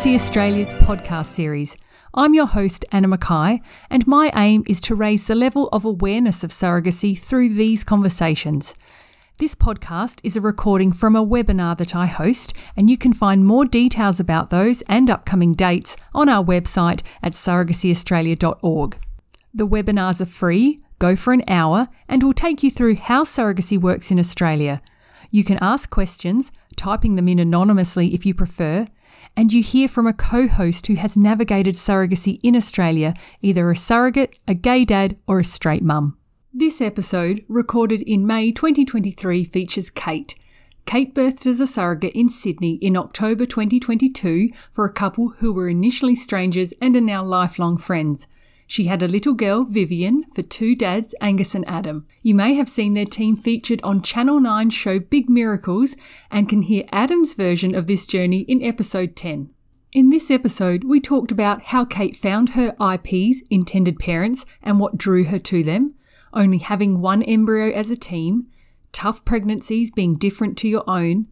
Surrogacy Australia's podcast series. I'm your host, Anna McKie, and my aim is to raise the level of awareness of surrogacy through these conversations. This podcast is a recording from a webinar that I host, and you can find more details about those and upcoming dates on our website at surrogacyaustralia.org. The webinars are free, go for an hour, and will take you through how surrogacy works in Australia. You can ask questions, typing them in anonymously if you prefer, and you hear from a co host who has navigated surrogacy in Australia, either a surrogate, a gay dad, or a straight mum. This episode, recorded in May 2023, features Kate. Kate birthed as a surrogate in Sydney in October 2022 for a couple who were initially strangers and are now lifelong friends. She had a little girl, Vivian, for two dads, Angus and Adam. You may have seen their team featured on Channel 9 show Big Miracles and can hear Adam's version of this journey in episode 10. In this episode, we talked about how Kate found her IPs, intended parents, and what drew her to them, only having one embryo as a team, tough pregnancies being different to your own,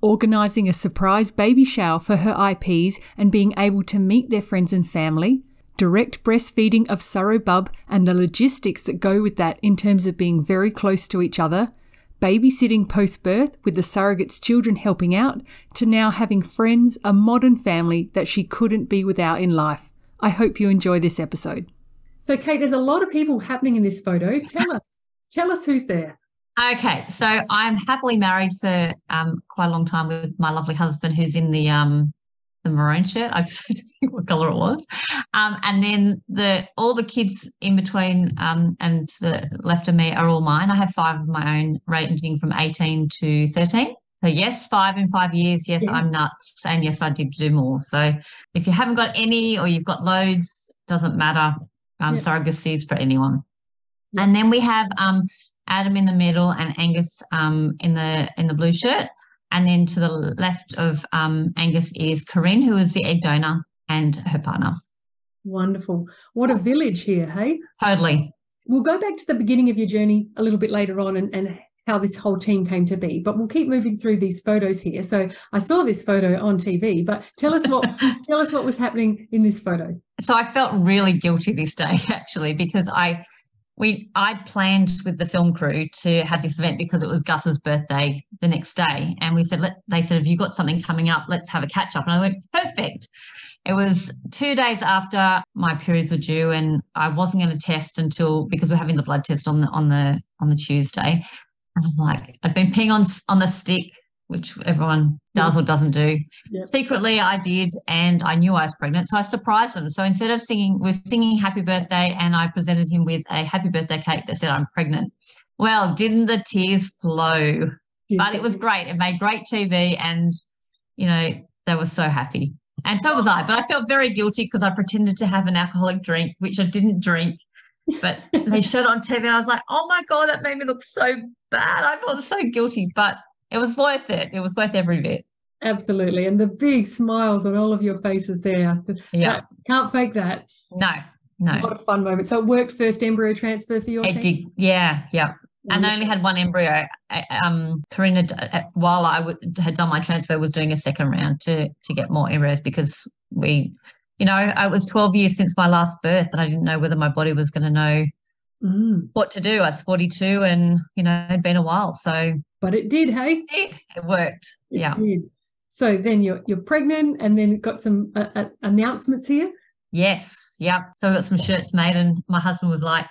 organising a surprise baby shower for her IPs and being able to meet their friends and family, direct breastfeeding of Surro Bub and the logistics that go with that in terms of being very close to each other, babysitting post birth with the surrogate's children helping out, to now having friends, a modern family that she couldn't be without in life. I hope you enjoy this episode. So, Kate, there's a lot of people happening in this photo. Tell us, tell us who's there. Okay, so I'm happily married for um, quite a long time with my lovely husband, who's in the um, the maroon shirt. I just had to think what color it was. Um, and then the all the kids in between um, and to the left of me are all mine. I have five of my own, ranging from 18 to 13. So yes, five in five years. Yes, yeah. I'm nuts, and yes, I did do more. So if you haven't got any or you've got loads, doesn't matter. Um, yeah. Surrogacy is for anyone. Yeah. And then we have um, Adam in the middle and Angus um, in the in the blue shirt. And then to the left of um, Angus is Corinne, who is the egg donor, and her partner. Wonderful. What a village here, hey? Totally. We'll go back to the beginning of your journey a little bit later on and, and how this whole team came to be, but we'll keep moving through these photos here. So I saw this photo on TV, but tell us what tell us what was happening in this photo. So I felt really guilty this day actually because I we I planned with the film crew to have this event because it was Gus's birthday the next day, and we said, let, they said, "Have you got something coming up? Let's have a catch up." And I went, "Perfect." It was two days after my periods were due, and I wasn't going to test until because we're having the blood test on the on the on the Tuesday. And I'm like, I'd been peeing on on the stick which everyone does or doesn't do. Yep. Secretly, I did, and I knew I was pregnant, so I surprised him. So instead of singing, we're singing "Happy Birthday," and I presented him with a happy birthday cake that said I'm pregnant. Well, didn't the tears flow? But it was great. It made great TV, and you know they were so happy, and so was I. But I felt very guilty because I pretended to have an alcoholic drink, which I didn't drink. But they showed on TV, and I was like, "Oh my god, that made me look so bad." I felt so guilty, but it was worth it. It was worth every bit. Absolutely. And the big smiles on all of your faces there. Yeah. That, can't fake that. No, no. What a fun moment. So it worked first embryo transfer for your It team? did. Yeah. Yeah. And I only had one embryo. Um, Corinne, uh, while I w- had done my transfer, was doing a second round to to get more embryos because we, you know, it was 12 years since my last birth, and I didn't know whether my body was going to know mm. what to do. I was 42, and you know, it'd been a while, so but it did, hey? It did. It worked. It yeah. Did. So then you're you're pregnant, and then got some uh, uh, announcements here. Yes. Yep. So I got some shirts made, and my husband was like,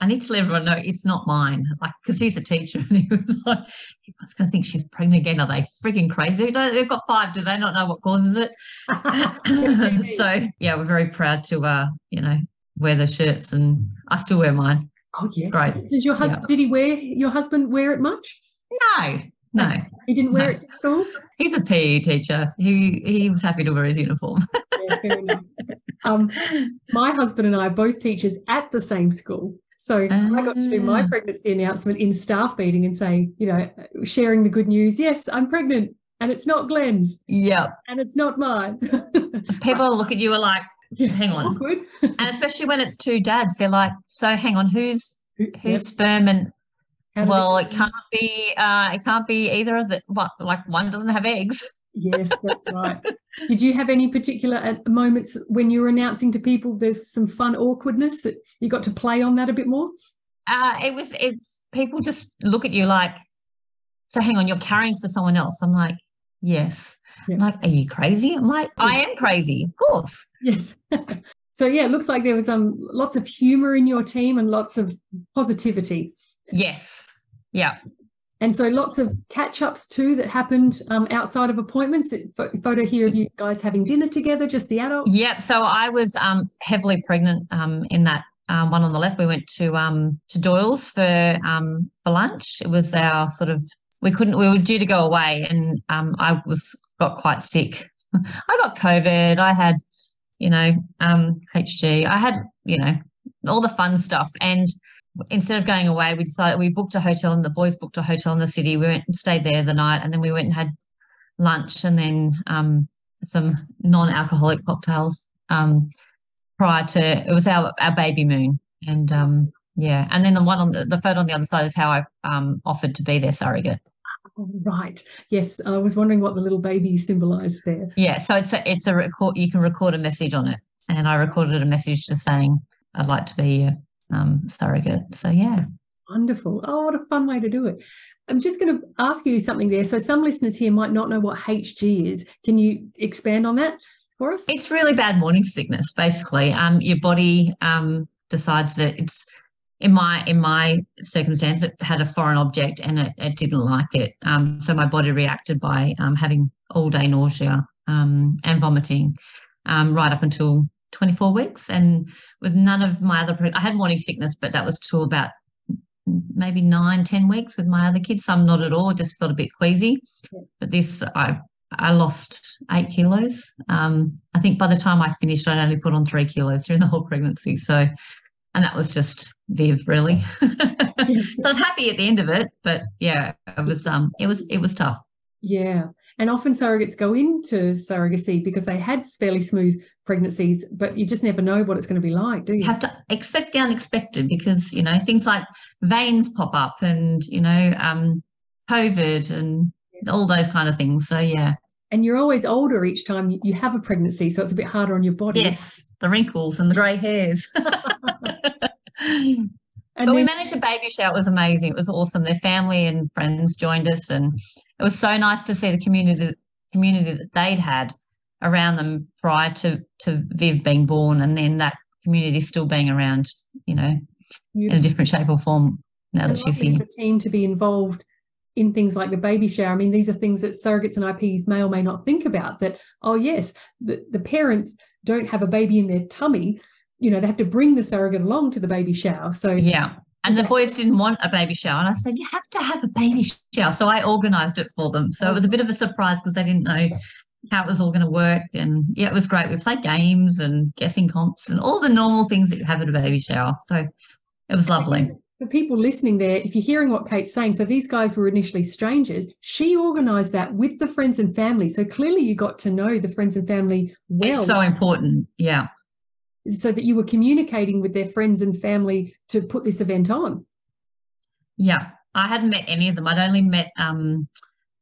"I need to let everyone know it's not mine," like because he's a teacher, and he was like, "You guys going to think she's pregnant again? Are they freaking crazy? They've got five. Do they not know what causes it?" so yeah, we're very proud to, uh, you know, wear the shirts, and I still wear mine. Oh yeah, great. Did your husband? Yeah. Did he wear your husband wear it much? No, no. He didn't wear no. it to school? He's a PE teacher. He he was happy to wear his uniform. yeah, fair enough. Um, my husband and I are both teachers at the same school. So I got to do my ah. pregnancy announcement in staff meeting and say, you know, sharing the good news. Yes, I'm pregnant and it's not Glenn's. Yeah. And it's not mine. People look at you are like, hang on. Good. and especially when it's two dads, they're like, so hang on, who's who's yep. sperm and well, it can't be. Uh, it can't be either of the. What, like one doesn't have eggs. yes, that's right. Did you have any particular uh, moments when you were announcing to people there's some fun awkwardness that you got to play on that a bit more? Uh, it was, it's people just look at you like, so hang on, you're carrying for someone else. I'm like, yes. Yeah. like, are you crazy? I'm like, I am crazy, of course. Yes. so yeah, it looks like there was um lots of humor in your team and lots of positivity. Yes. Yeah. And so lots of catch ups too that happened um, outside of appointments. Photo here of you guys having dinner together, just the adults. Yep. So I was um, heavily pregnant um, in that um, one on the left. We went to um, to Doyle's for um, for lunch. It was our sort of we couldn't we were due to go away, and I was got quite sick. I got COVID. I had you know HG. I had you know all the fun stuff and instead of going away, we decided we booked a hotel and the boys booked a hotel in the city. We went and stayed there the night and then we went and had lunch and then um, some non-alcoholic cocktails um, prior to it was our, our baby moon. And um, yeah, and then the one on the, the photo on the other side is how I um, offered to be their surrogate. Right. Yes, I was wondering what the little baby symbolized there. Yeah, so it's a it's a record. You can record a message on it, and I recorded a message just saying I'd like to be um, surrogate. So yeah. Wonderful. Oh, what a fun way to do it. I'm just going to ask you something there. So some listeners here might not know what HG is. Can you expand on that for us? It's really bad morning sickness, basically. Um, your body um, decides that it's in my in my circumstance, it had a foreign object and it, it didn't like it. Um, so my body reacted by um, having all day nausea um, and vomiting um, right up until 24 weeks. And with none of my other, I had morning sickness, but that was till about maybe nine, 10 weeks with my other kids. Some not at all, just felt a bit queasy. But this, I, I lost eight kilos. Um, I think by the time I finished, I'd only put on three kilos during the whole pregnancy. So, and that was just Viv, really. so I was happy at the end of it, but yeah, it was um, it was it was tough. Yeah, and often surrogates go into surrogacy because they had fairly smooth pregnancies, but you just never know what it's going to be like, do you? You have to expect the unexpected because, you know, things like veins pop up and, you know, um, COVID and yes. all those kind of things. So, yeah. And you're always older each time you have a pregnancy, so it's a bit harder on your body. Yes, the wrinkles and the grey hairs. And but we managed a baby shower. It was amazing. It was awesome. Their family and friends joined us, and it was so nice to see the community community that they'd had around them prior to to Viv being born, and then that community still being around, you know, Beautiful. in a different shape or form now that she's here. The team to be involved in things like the baby shower. I mean, these are things that surrogates and IPs may or may not think about. That oh yes, the, the parents don't have a baby in their tummy. You know, they have to bring the surrogate along to the baby shower. So yeah. And the boys didn't want a baby shower. And I said, You have to have a baby shower. So I organized it for them. So it was a bit of a surprise because they didn't know how it was all going to work. And yeah, it was great. We played games and guessing comps and all the normal things that you have at a baby shower. So it was lovely. For people listening there, if you're hearing what Kate's saying, so these guys were initially strangers. She organised that with the friends and family. So clearly you got to know the friends and family well. It's so important. Yeah. So that you were communicating with their friends and family to put this event on. Yeah. I hadn't met any of them. I'd only met um,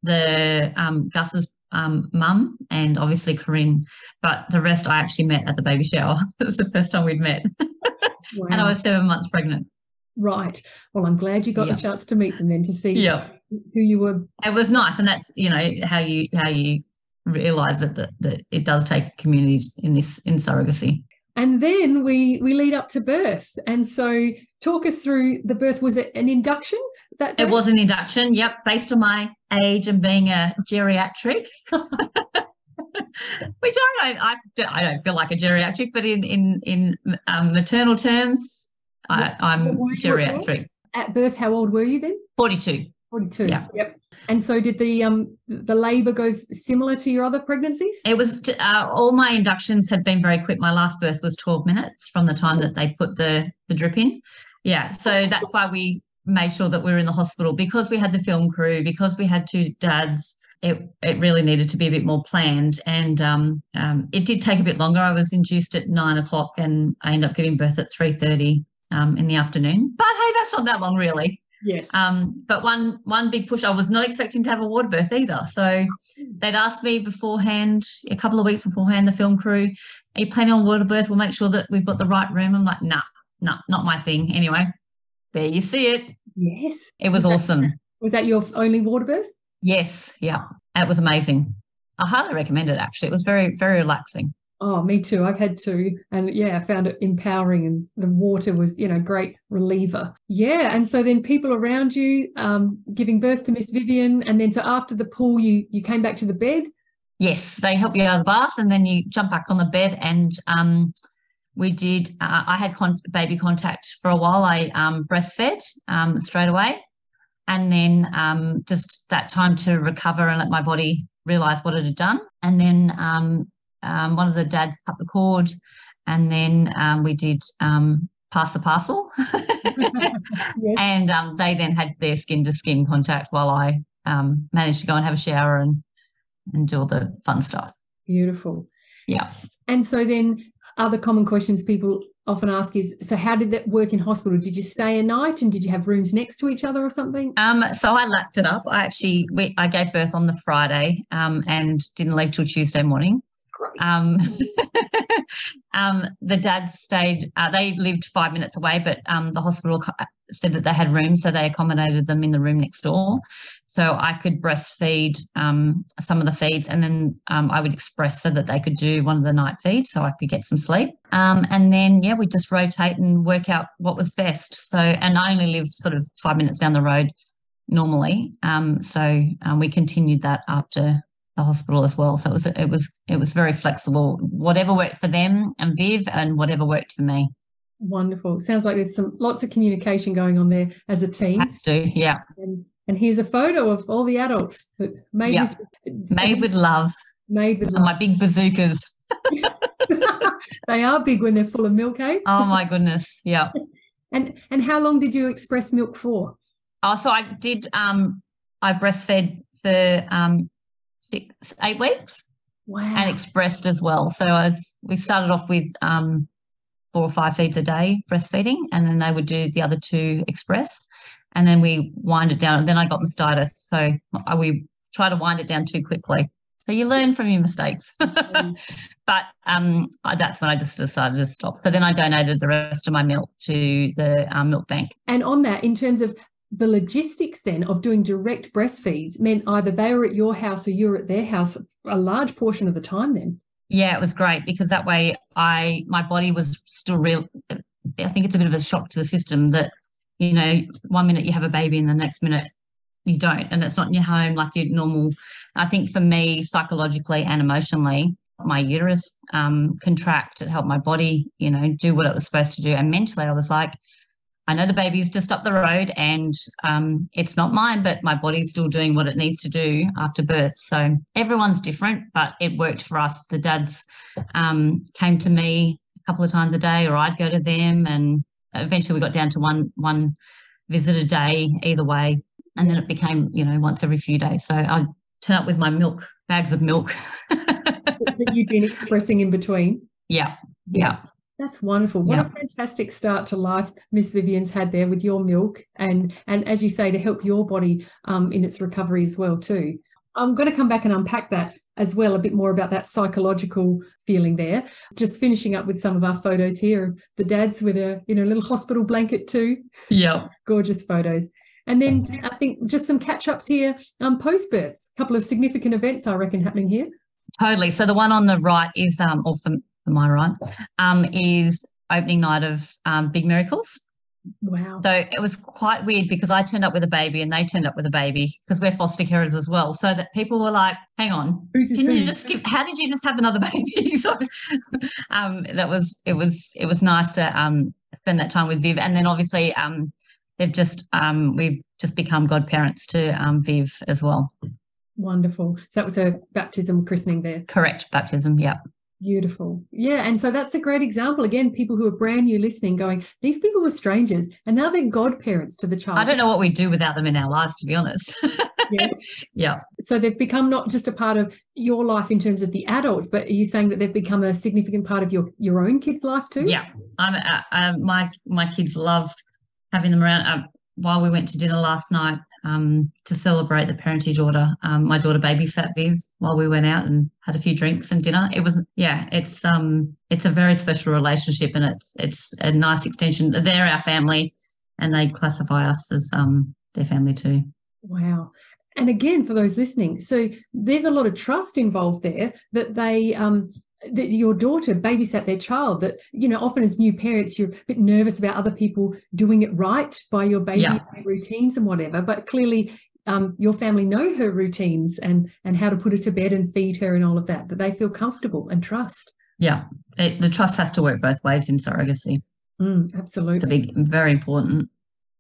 the um, Gus's um, mum and obviously Corinne, but the rest I actually met at the baby shower. it was the first time we'd met. wow. And I was seven months pregnant. Right. Well, I'm glad you got the chance to meet them then to see yep. who you were. It was nice. And that's, you know, how you how you realize that, that, that it does take a community in this in surrogacy. And then we we lead up to birth. And so talk us through the birth. Was it an induction? that day? It was an induction, yep, based on my age and being a geriatric. Which I don't, I, I don't feel like a geriatric, but in in in um, maternal terms, I, I'm geriatric. At birth, how old were you then? Forty-two. Forty-two. Yeah. Yep. And so, did the um the labour go similar to your other pregnancies? It was uh, all my inductions had been very quick. My last birth was twelve minutes from the time that they put the the drip in. Yeah, so that's why we made sure that we were in the hospital because we had the film crew, because we had two dads. It, it really needed to be a bit more planned. And um, um, it did take a bit longer. I was induced at nine o'clock and I ended up giving birth at 3.30 um, in the afternoon. But hey, that's not that long really. Yes. Um, but one one big push, I was not expecting to have a water birth either. So they'd asked me beforehand, a couple of weeks beforehand, the film crew, are you planning on water birth? We'll make sure that we've got the right room. I'm like, nah, nah, not my thing. Anyway, there you see it. Yes. It was, Was that- awesome. Was that your only water birth? Yes, yeah. It was amazing. I highly recommend it actually. It was very, very relaxing. Oh, me too. I've had two. And yeah, I found it empowering and the water was, you know, great reliever. Yeah. And so then people around you um, giving birth to Miss Vivian. And then so after the pool, you you came back to the bed. Yes, they help you out of the bath and then you jump back on the bed. And um, we did, uh, I had con- baby contact for a while. I um, breastfed um, straight away. And then um, just that time to recover and let my body realize what it had done. And then um, um, one of the dads cut the cord. And then um, we did um, pass the parcel. Yes. and um, they then had their skin to skin contact while I um, managed to go and have a shower and, and do all the fun stuff. Beautiful. Yeah. And so then other common questions people often ask is so how did that work in hospital? Did you stay a night and did you have rooms next to each other or something? Um, so I lapped it up. I actually we, I gave birth on the Friday um, and didn't leave till Tuesday morning. Um, um, the dads stayed. Uh, they lived five minutes away, but um, the hospital co- said that they had rooms, so they accommodated them in the room next door. So I could breastfeed um, some of the feeds, and then um, I would express so that they could do one of the night feeds, so I could get some sleep. Um, and then yeah, we just rotate and work out what was best. So, and I only lived sort of five minutes down the road normally. Um, so um, we continued that after the hospital as well. So it was it was it was very flexible. Whatever worked for them and Viv, and whatever worked for me. Wonderful. Sounds like there's some lots of communication going on there as a team. Has to, yeah. And, and here's a photo of all the adults that made this Made with love. made with And my big bazookas. they are big when they're full of milk, eh? Oh my goodness. Yeah. And and how long did you express milk for? Oh, so I did. Um, I breastfed for um six, eight weeks. Wow. and expressed as well. So as we started off with um, four or five feeds a day breastfeeding, and then they would do the other two express, and then we wind it down. And then I got mastitis, so I- we try to wind it down too quickly. So you learn from your mistakes. but um, that's when I just decided to stop. So then I donated the rest of my milk to the um, milk bank. And on that, in terms of the logistics then of doing direct breastfeeds meant either they were at your house or you were at their house a large portion of the time then. Yeah, it was great because that way I my body was still real. I think it's a bit of a shock to the system that you know one minute you have a baby and the next minute you don't, and it's not in your home like your normal. I think for me, psychologically and emotionally, my uterus um, contract. It helped my body, you know, do what it was supposed to do, and mentally, I was like. I know the baby's just up the road and um, it's not mine, but my body's still doing what it needs to do after birth. So everyone's different, but it worked for us. The dads um, came to me a couple of times a day, or I'd go to them, and eventually we got down to one one visit a day either way, and then it became you know once every few days. So I'd turn up with my milk bags of milk. that you'd been expressing in between. yeah, yeah. That's wonderful. What Yeah. a fantastic start to life Miss Vivian's had there with your milk and and as you say to help your body um, in its recovery as well too. I'm going to come back and unpack that as well a bit more about that psychological feeling there. Just finishing up with some of our photos here of the dads with a you know little hospital blanket too. Yeah. Gorgeous photos. And then I think just some catch ups here um, post births. A couple of significant events I reckon happening here. Totally. So the one on the right is, um, or for, for my right, um, is opening night of um, Big Miracles. Wow. So it was quite weird because I turned up with a baby and they turned up with a baby because we're foster carers as well. So that people were like, hang on, Who's didn't you just skip how did you just have another baby? so um that was it was it was nice to um spend that time with Viv. And then obviously um they've just um we've just become godparents to um Viv as well. Wonderful. So that was a baptism christening there. Correct baptism, yeah. Beautiful. Yeah. And so that's a great example. Again, people who are brand new listening going, these people were strangers and now they're godparents to the child. I don't know what we'd do without them in our lives, to be honest. Yes. yeah. So they've become not just a part of your life in terms of the adults, but are you saying that they've become a significant part of your, your own kid's life too? Yeah. I'm uh, uh, my my kids love having them around. Um, while we went to dinner last night um, to celebrate the parentage order, um, my daughter babysat Viv while we went out and had a few drinks and dinner. It was yeah, it's um it's a very special relationship and it's it's a nice extension. They're our family, and they classify us as um their family too. Wow. And again, for those listening, so there's a lot of trust involved there that they um, that your daughter babysat their child that you know often as new parents you're a bit nervous about other people doing it right by your baby yeah. routines and whatever but clearly um, your family know her routines and and how to put her to bed and feed her and all of that that they feel comfortable and trust. Yeah. It, the trust has to work both ways in surrogacy. Mm, absolutely. Big, very important.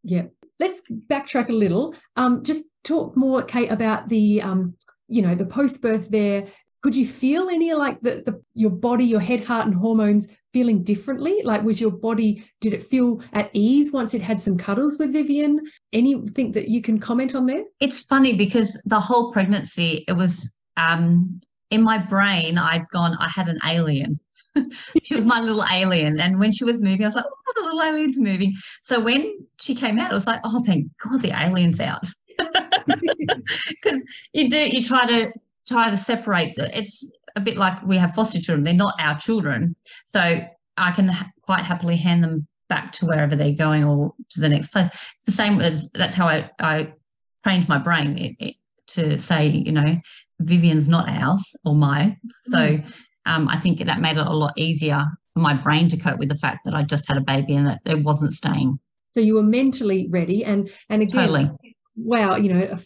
Yeah. Let's backtrack a little. Um, just talk more kate about the um, you know the post birth there could you feel any like the, the your body your head heart and hormones feeling differently? Like was your body did it feel at ease once it had some cuddles with vivian? Anything that you can comment on there? It's funny because the whole pregnancy it was um in my brain i'd gone i had an alien. She was my little alien. And when she was moving i was like oh the little alien's moving. So when she came out i was like oh thank god the alien's out. Because you do you try to try to separate the it's a bit like we have foster children they're not our children. So i can ha- quite happily hand them back to wherever they're going or to the next place. It's the same as that's how i, I trained my brain it, it, to say you know vivian's not ours or mine. So mm. um, i think that made it a lot easier for my brain to cope with the fact that i just had a baby and that it wasn't staying. So you were mentally ready and and again totally wow, you know,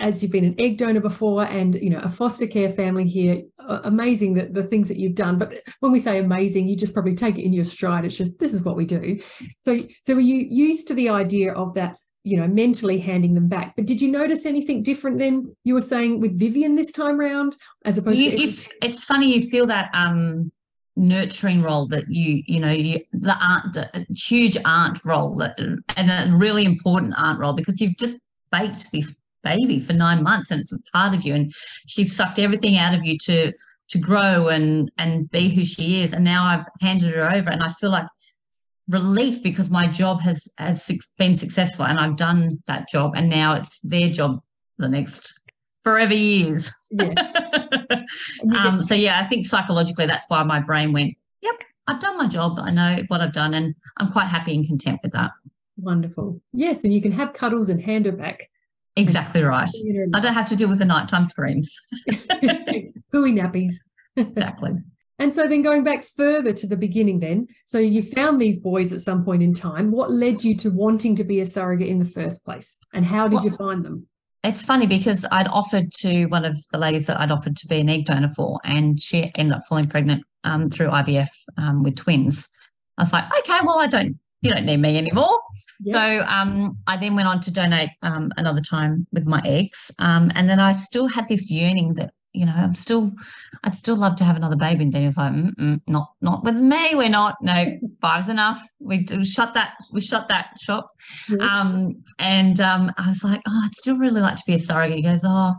as you've been an egg donor before and, you know, a foster care family here, amazing that the things that you've done. But when we say amazing, you just probably take it in your stride. It's just, this is what we do. So, so were you used to the idea of that, you know, mentally handing them back? But did you notice anything different than you were saying with Vivian this time round, as opposed you, to? If, it's funny, you feel that, um, nurturing role that you you know you the aunt the huge aunt role that and a really important aunt role because you've just baked this baby for nine months and it's a part of you. And she's sucked everything out of you to to grow and and be who she is. And now i've handed her over and i feel like relief because my job has has been successful and i've done that job and now it's their job the next forever years. Yes. um, so yeah i think psychologically that's why my brain went yep i've done my job. I know what i've done and i'm quite happy and content with that Wonderful. Yes, and you can have cuddles and hand her back. Exactly right. I don't have to deal with the nighttime screams. Hooey nappies. exactly. And so then going back further to the beginning then, so you found these boys at some point in time. What led you to wanting to be a surrogate in the first place? And how did well, you find them? It's funny because I'd offered to one of the ladies that I'd offered to be an egg donor for, and she ended up falling pregnant um, through IVF um, with twins. I was like, okay, well, I don't you don't need me anymore. So um, I then went on to donate um, another time with my eggs. Um, and then I still had this yearning that, you know, I'm still, I'd still love to have another baby. And Daniel's like, not, not with me. We're not. No, five's enough. We, we shut that. We shut that shop. Yes. Um, and um, I was like, oh, I'd still really like to be a surrogate. He goes, oh,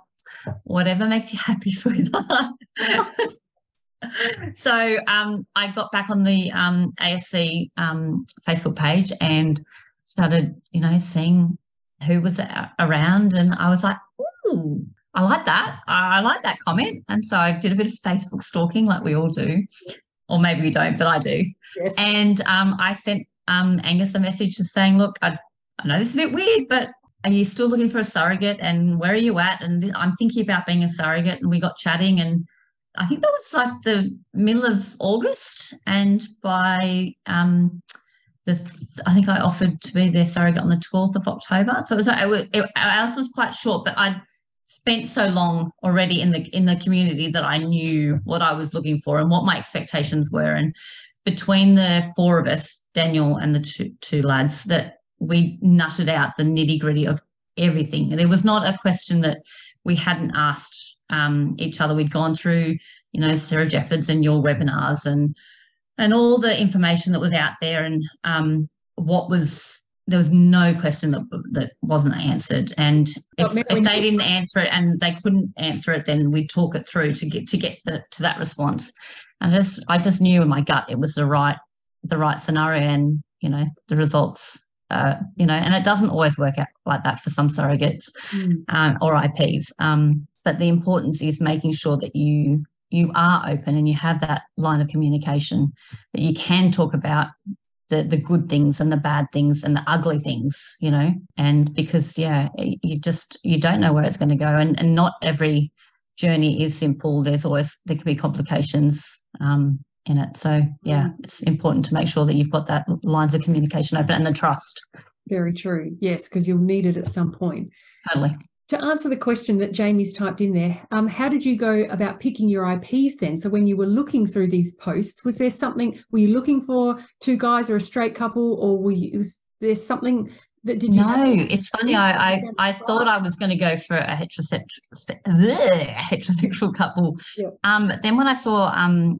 whatever makes you happy, sweetheart. so um, I got back on the um, ASC um, Facebook page and started, you know, seeing who was around, and I was like, "Ooh, I like that. I like that comment." And so I did a bit of Facebook stalking, like we all do, or maybe we don't, but I do. Yes. And um, I sent um, Angus a message just saying, "Look, I, I know this is a bit weird, but." Are you still looking for a surrogate? And where are you at? And I'm thinking about being a surrogate. And we got chatting, and I think that was like the middle of August, and by um, this, I think I offered to be their surrogate on the 12th of October. So it was, it, it, ours was quite short, but I'd spent so long already in the in the community that I knew what I was looking for and what my expectations were. And between the four of us, Daniel and the two, two lads, that we nutted out the nitty gritty of everything. There was not a question that we hadn't asked um, each other. We'd gone through, you know, Sarah Jefford's and your webinars and and all the information that was out there and um, what was there was no question that that wasn't answered. And if, if they didn't answer it and they couldn't answer it, then we'd talk it through to get to get the, to that response. And just I just knew in my gut it was the right the right scenario, and you know the results uh, you know, and it doesn't always work out like that for some surrogates mm. um, or IPs. Um, but the importance is making sure that you you are open and you have that line of communication that you can talk about the the good things and the bad things and the ugly things, you know, and because yeah, you just you don't know where it's going to go, and and not every journey is simple. There's always there can be complications um, in it. So yeah, mm. it's important to make sure that you've got that lines of communication open and the trust. Very true. Yes, because you'll need it at some point. Totally. To answer the question that Jamie's typed in there, um, how did you go about picking your IPs then? So when you were looking through these posts, was there something? Were you looking for two guys or a straight couple, or were you, was there something that did you? No, it's funny. I I, I thought I was going to go for a heterosexual heterosexual couple. Yep. Um, but then when I saw um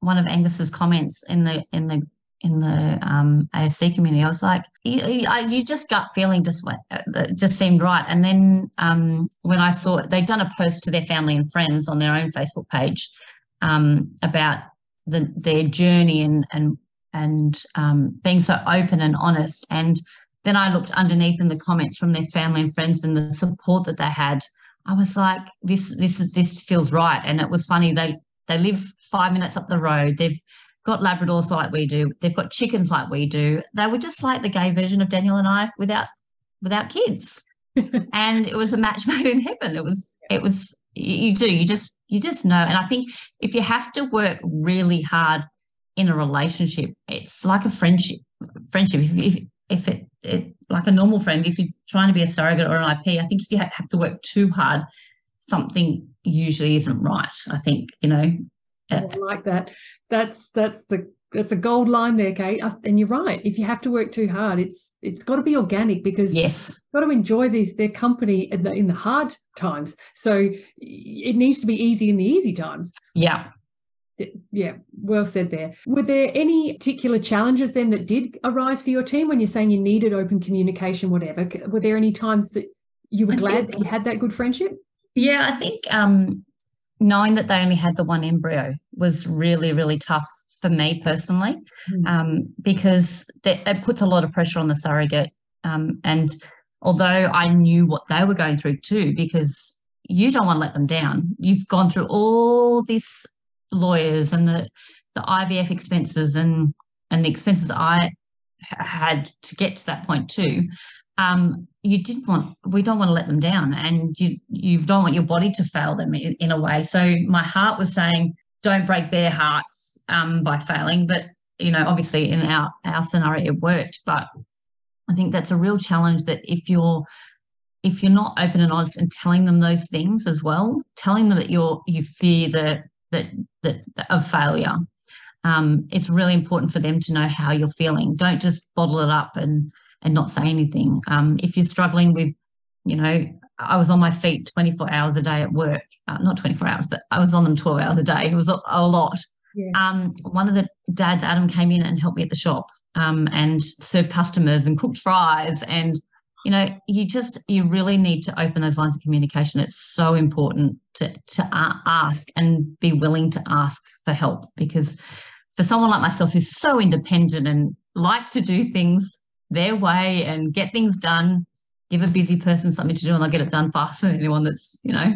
one of Angus's comments in the in the in the um, ASC community. I was like, you, you, just gut feeling just went, uh, just seemed right. And then um, when I saw they'd done a post to their family and friends on their own Facebook page um, about the, their journey and and and um, being so open and honest. And then I looked underneath in the comments from their family and friends and the support that they had. I was like, this this is this feels right. And it was funny they they live five minutes up the road. They've got Labradors like we do. They've got chickens like we do. They were just like the gay version of Daniel and I without without kids. and it was a match made in heaven. It was it was you do you just you just know. And I think if you have to work really hard in a relationship, it's like a friendship. Friendship. If if, if it, it like a normal friend, if you're trying to be a surrogate or an IP, I think if you have to work too hard, something usually isn't right. I think you know I like that. That's that's the that's a gold line there, Kate. And you're right. If you have to work too hard, it's it's got to be organic because yes, got to enjoy these their company in the, in the hard times. So it needs to be easy in the easy times. Yeah. Yeah, well said there. Were there any particular challenges then that did arise for your team when you're saying you needed open communication, whatever? Were there any times that you were glad that you had that good friendship? Yeah, I think um, knowing that they only had the one embryo was really, really tough for me personally, mm. um, because it puts a lot of pressure on the surrogate. Um, and although I knew what they were going through too, because you don't want to let them down. You've gone through all these lawyers and the the IVF expenses and and the expenses I had to get to that point too um, you didn't want we don't want to let them down and you you don't want your body to fail them in, in a way. So my heart was saying don't break their hearts um, by failing. But you know obviously in our our scenario it worked. But i think that's a real challenge that if you're if you're not open and honest and telling them those things as well telling them that you're you fear the that that of failure um, it's really important for them to know how you're feeling. Don't just bottle it up and and not say anything. Um, if you're struggling with, you know, I was on my feet 24 hours a day at work, uh, not 24 hours, but I was on them 12 hours a day. It was a, a lot. Um, one of the dads, Adam, came in and helped me at the shop um, and served customers and cooked fries. And, you know, you just, you really need to open those lines of communication. It's so important to, to ask and be willing to ask for help because for someone like myself who's so independent and likes to do things their way and get things done. Give a busy person something to do and they'll get it done faster than anyone that's you know.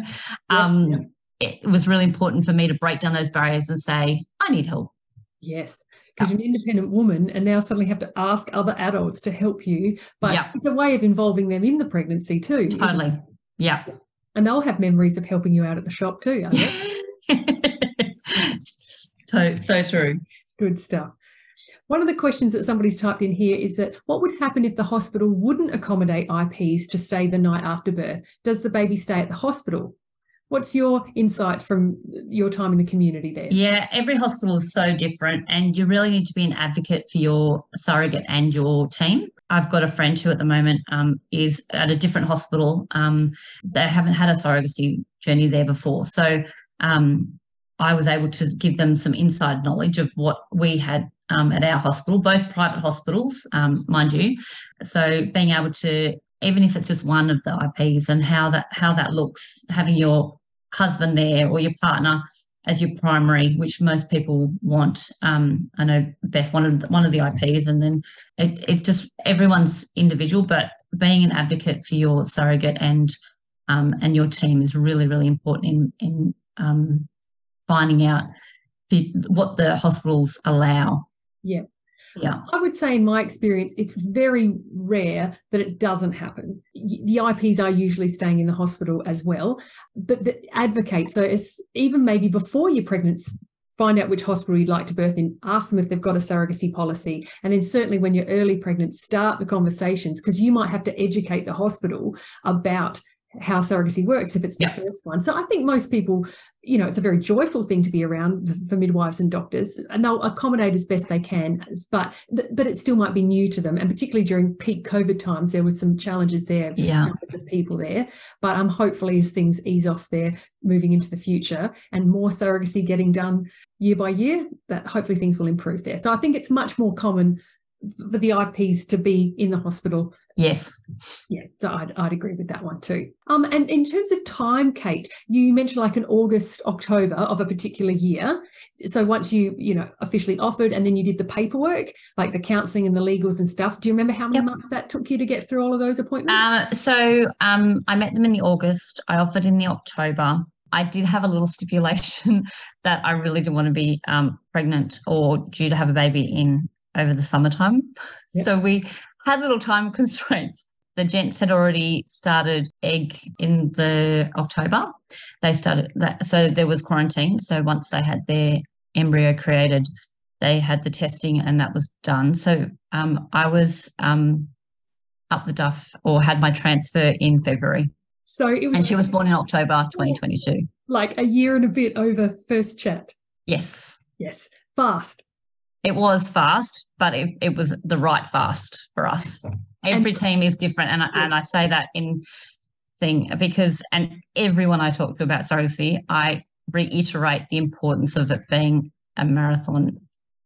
Yeah, um, yeah. it was really important for me to break down those barriers and say i need help. Yes because you're an independent woman and now suddenly have to ask other adults to help you. But yeah. it's a way of involving them in the pregnancy too totally. Yeah. And they'll have memories of helping you out at the shop too so, so true. Good stuff one of the questions that somebody's typed in here is that what would happen if the hospital wouldn't accommodate IPs to stay the night after birth? Does the baby stay at the hospital? What's your insight from your time in the community there? Yeah, every hospital is so different, and you really need to be an advocate for your surrogate and your team. I've got a friend who at the moment um, is at a different hospital. Um, they haven't had a surrogacy journey there before. So um, I was able to give them some inside knowledge of what we had um, at our hospital, both private hospitals, um, mind you. So being able to, even if it's just one of the IPs and how that how that looks, having your husband there or your partner as your primary, which most people want. Um, I know Beth wanted one of the IPs, and then it, it's just everyone's individual. But being an advocate for your surrogate and um, and your team is really really important in in um, finding out the, what the hospitals allow. Yeah. Yeah. I would say, in my experience, it's very rare that it doesn't happen. The IPs are usually staying in the hospital as well, but the advocate. So, it's even maybe before you're pregnant, find out which hospital you'd like to birth in, ask them if they've got a surrogacy policy. And then, certainly, when you're early pregnant, start the conversations because you might have to educate the hospital about how surrogacy works if it's the first one. So I think most people, you know, it's a very joyful thing to be around for midwives and doctors, and they'll accommodate as best they can. But but it still might be new to them, and particularly during peak COVID times, there was some challenges there. Yeah, of people there. But um, hopefully, as things ease off there, moving into the future, and more surrogacy getting done year by year, that hopefully things will improve there. So I think it's much more common for the IPs to be in the hospital. Yes. Yeah, so I'd, I'd agree with that one too. Um, and in terms of time, Kate, you mentioned like an August, October of a particular year. So once you, you know, officially offered and then you did the paperwork, like the counselling and the legals and stuff. Do you remember how many yep. months that took you to get through all of those appointments? Uh, so um, I met them in the August. I offered in the October. I did have a little stipulation that I really didn't want to be um, pregnant or due to have a baby in over the summertime. Yep. So we had little time constraints. The gents had already started egg in the October. They started that, so there was quarantine. So once they had their embryo created, they had the testing and that was done. So um, I was um, up the duff or had my transfer in February. So it was, and she was born in October 2022. Like a year and a bit over first chat. Yes. Yes. Fast. It was fast, but it, it was the right fast for us. Every and, team is different. And, yes. and I say that in thing because, and everyone I talk to about surrogacy, I reiterate the importance of it being a marathon.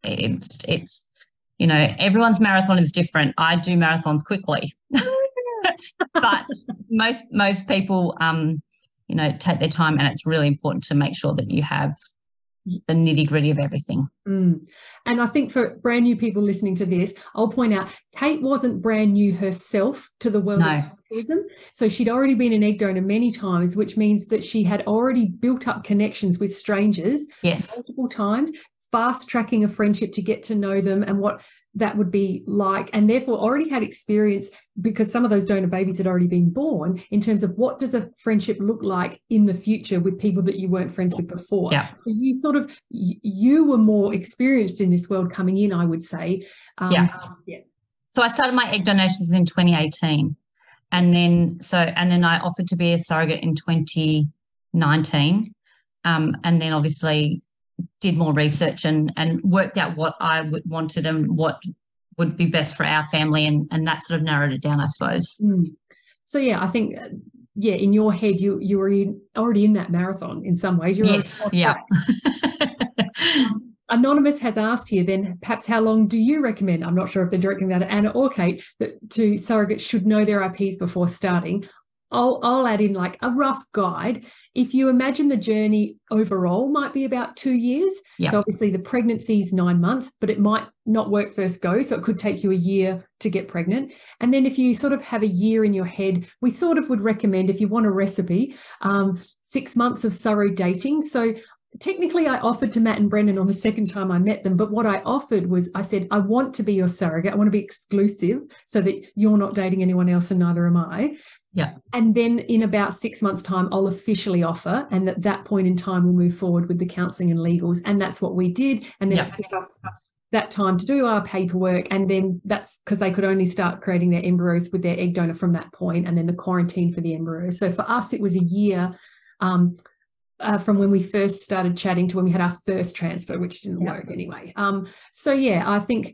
It's, it's, you know, everyone's marathon is different. I do marathons quickly, but most, most people, um, you know, take their time and it's really important to make sure that you have the nitty gritty of everything. Mm. And I think for brand new people listening to this, I'll point out Kate wasn't brand new herself to the world no. of autism. So she'd already been an egg donor many times, which means that she had already built up connections with strangers yes. multiple times, fast tracking a friendship to get to know them and what that would be like and therefore already had experience because some of those donor babies had already been born in terms of what does a friendship look like in the future with people that you weren't friends with before yeah. you sort of you were more experienced in this world coming in i would say um, yeah. yeah so i started my egg donations in 2018 and then so and then i offered to be a surrogate in 2019 um, and then obviously did more research and and worked out what I would wanted and what would be best for our family and and that sort of narrowed it down I suppose. Mm. So yeah, I think yeah, in your head you you were in, already in that marathon in some ways. You're yes, yeah. um, Anonymous has asked here then perhaps how long do you recommend? I'm not sure if they're directing that at Anna or Kate, that to surrogates should know their IPs before starting. I'll, I'll add in like a rough guide. If you imagine the journey overall might be about two years. Yep. So obviously the pregnancy is nine months, but it might not work first go. So it could take you a year to get pregnant. And then if you sort of have a year in your head, we sort of would recommend if you want a recipe, um, six months of surrogate dating. So technically I offered to Matt and Brendan on the second time I met them, but what I offered was I said, I want to be your surrogate. I want to be exclusive so that you're not dating anyone else and neither am I. Yeah. And then in about six months' time, I'll officially offer. And at that point in time, we'll move forward with the counselling and legals. And that's what we did. And then yeah. it us that time to do our paperwork. And then that's because they could only start creating their embryos with their egg donor from that point, and then the quarantine for the embryos. So for us, it was a year. Um, uh, from when we first started chatting to when we had our first transfer, which didn't yeah. work anyway. Um, so yeah, I think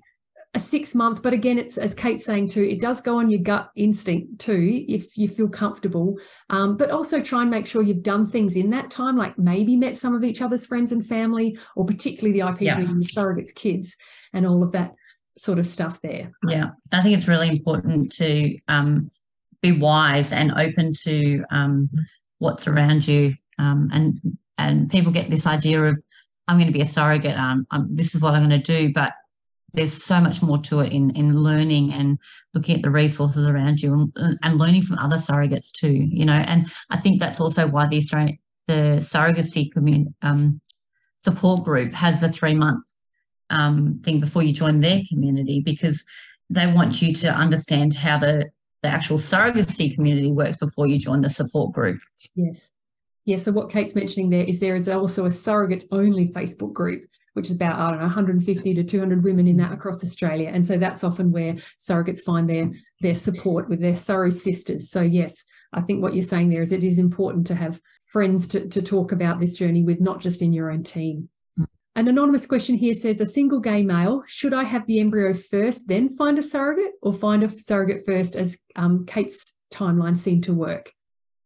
a six month, but again, it's as Kate's saying too, it does go on your gut instinct too, if you feel comfortable. Um, but also try and make sure you've done things in that time, like maybe met some of each other's friends and family, or particularly the IPs yeah. meeting the surrogates kids and all of that sort of stuff there. Yeah, I think it's really important to um, be wise and open to um, what's around you um, and and people get this idea of I'm going to be a surrogate. Um, um, this is what I'm going to do, but there's so much more to it in in learning and looking at the resources around you and, and learning from other surrogates too. You know, and I think that's also why the Australian the surrogacy community um, support group has a three month um, thing before you join their community because they want you to understand how the the actual surrogacy community works before you join the support group. Yes. Yeah, so what Kate's mentioning there is there is also a surrogates only Facebook group, which is about, I don't know, 150 to 200 women in that across Australia. And so that's often where surrogates find their their support with their surro sisters. So yes, I think what you're saying there is it is important to have friends to, to talk about this journey with, not just in your own team. An anonymous question here says a single gay male, should I have the embryo first, then find a surrogate, or find a surrogate first, as um, Kate's timeline seemed to work?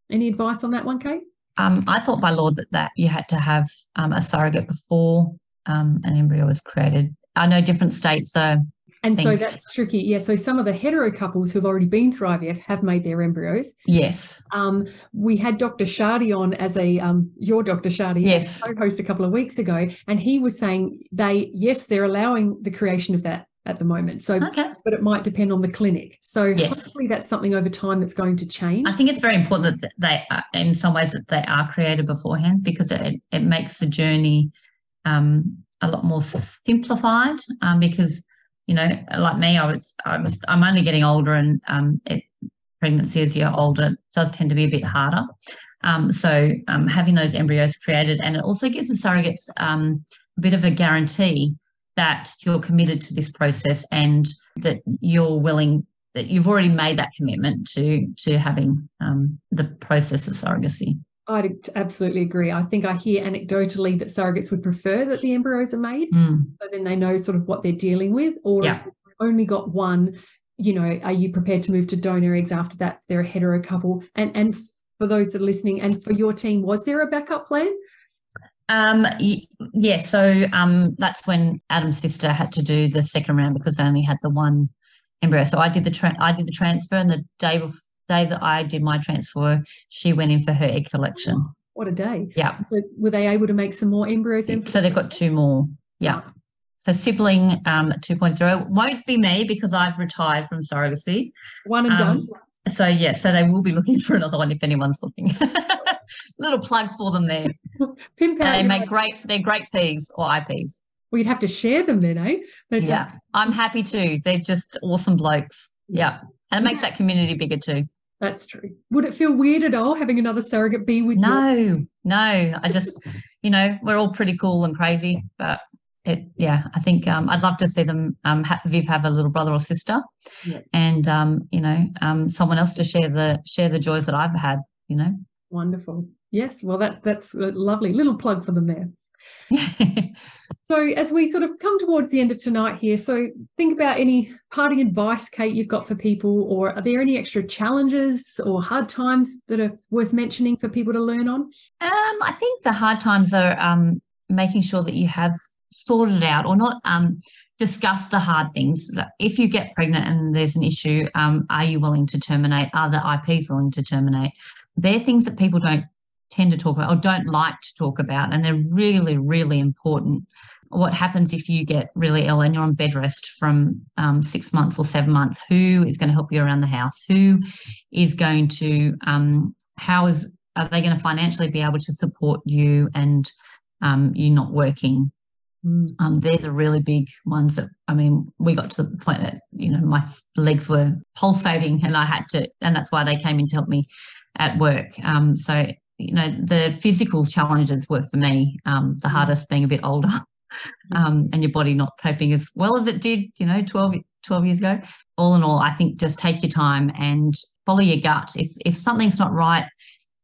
Any advice on that one, Kate? Um, I thought by law that, that you had to have um, a surrogate before um, an embryo was created. I know different states are and so that's tricky. Yeah. So some of the hetero couples who've already been through IVF have made their embryos. Yes. Um, we had Dr. Shardy on as a um, your Dr. Shardy yes. co-host a couple of weeks ago, and he was saying they yes they're allowing the creation of that at the moment. So, okay. but it might depend on the clinic. So, yes. hopefully, that's something over time that's going to change. I think it's very important that they, are, in some ways, that they are created beforehand because it it makes the journey um, a lot more simplified. Um, because you know, like me, I was, I was, I'm only getting older, and um, it, pregnancy as you're older does tend to be a bit harder. Um, so um, having those embryos created, and it also gives the surrogates um, a bit of a guarantee that you're committed to this process and that you're willing that you've already made that commitment to to having um, the process of surrogacy. I'd absolutely agree. I think I hear anecdotally that surrogates would prefer that the embryos are made, mm. so then they know sort of what they're dealing with. Or yeah. if they've only got one, you know, are you prepared to move to donor eggs after that? They're a hetero couple. And and for those that are listening, and for your team, was there a backup plan? Um, yeah, so um, that's when Adam's sister had to do the second round because they only had the one embryo. So I did the tra- I did the transfer, and the day before day that I did my transfer, she went in for her egg collection. What a day. Yeah. So were they able to make some more embryos? So they've got two more. Yeah. So sibling um, 2.0 won't be me because I've retired from surrogacy. One and um, done. So yeah, so they will be looking for another one if anyone's looking. Little plug for them there. Pimp They make great. They're great peas or IPs. Well, you'd have to share them then, eh? But, yeah, I'm happy to. They're just awesome blokes. Yeah, and it makes that community bigger too. That's true. Would it feel weird at all having another surrogate be with no, you? No, no. I just, you know, we're all pretty cool and crazy, but it, yeah, I think um, I'd love to see them, um, have, Viv have a little brother or sister, yeah. and um, you know, um, someone else to share the share the joys that I've had. You know, wonderful. Yes, well, that's that's a lovely little plug for them there. so as we sort of come towards the end of tonight here, so think about any parting advice, Kate, you've got for people, or are there any extra challenges or hard times that are worth mentioning for people to learn on? Um, I think the hard times are um, making sure that you have sorted out or not um, discuss the hard things. If you get pregnant and there's an issue, um, are you willing to terminate? Are the IPs willing to terminate? They're things that people don't tend to talk about or don't like to talk about. And they're really, really important. What happens if you get really ill and you're on bed rest from um, six months or seven months? Who is going to help you around the house? Who is going to, um, how is, are they going to financially be able to support you and um, you not working? Mm. Um, they're the really big ones that I mean, we got to the point that you know my legs were pulsating, and I had to, and that's why they came in to help me at work. Um, so you know, the physical challenges were for me um, the mm. hardest being a bit older um, and your body not coping as well as it did, you know, 12, 12 years ago. All in all, I think just take your time and follow your gut. If, if something's not right,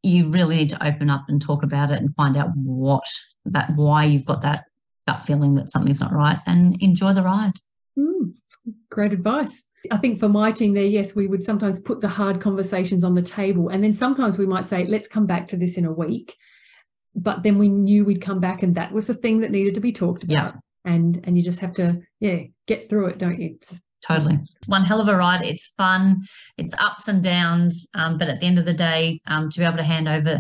you really need to open up and talk about it and find out what that, why you've got that gut feeling that something's not right and enjoy the ride. Great advice. I think for my team there, yes, we would sometimes put the hard conversations on the table. And then sometimes we might say, let's come back to this in a week. But then we knew we'd come back and that was the thing that needed to be talked about. Yeah. And and you just have to, yeah, get through it, don't you? Totally. One hell of a ride. It's fun. It's ups and downs. Um, but at the end of the day, um, to be able to hand over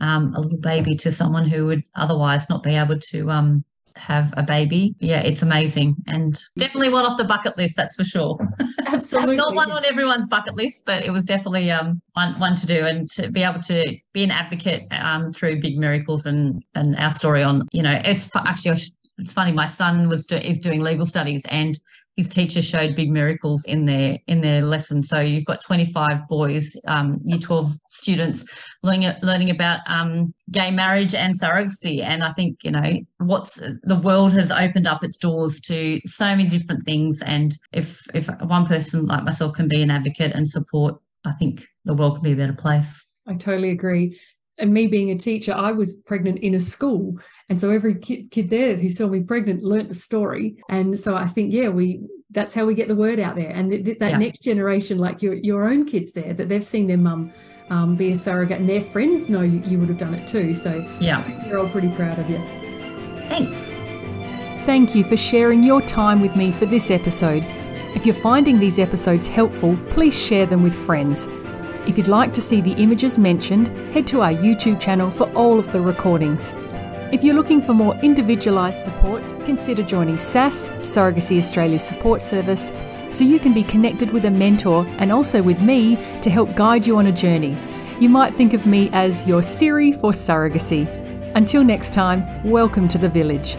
um, a little baby to someone who would otherwise not be able to um, have a baby. Yeah, it's amazing and definitely one off the bucket list, that's for sure. Absolutely. Not one on everyone's bucket list, but it was definitely um, one, one to do and to be able to be an advocate um, through big miracles and, and our story on, you know, it's actually, it's funny, my son was do, is doing legal studies and his teacher showed big miracles in their in their lesson. So you've got 25 boys, um, year 12 students learning learning about um, gay marriage and surrogacy. And I think you know what's the world has opened up its doors to so many different things. And if if one person like myself can be an advocate and support, I think the world can be a better place. I totally agree and me being a teacher, I was pregnant in a school. And so every kid, kid there who saw me pregnant learnt the story. And so I think, yeah, we that's how we get the word out there. And th- th- that yeah. next generation, like your, your own kids there, that they've seen their mum um, be a surrogate and their friends know you, you would have done it too. So yeah, they're all pretty proud of you. Thanks. Thank you for sharing your time with me for this episode. If you're finding these episodes helpful, please share them with friends. If you'd like to see the images mentioned, head to our YouTube channel for all of the recordings. If you're looking for more individualised support, consider joining SASS, Surrogacy Australia's support service, so you can be connected with a mentor and also with me to help guide you on a journey. You might think of me as your Siri for surrogacy. Until next time, welcome to the village.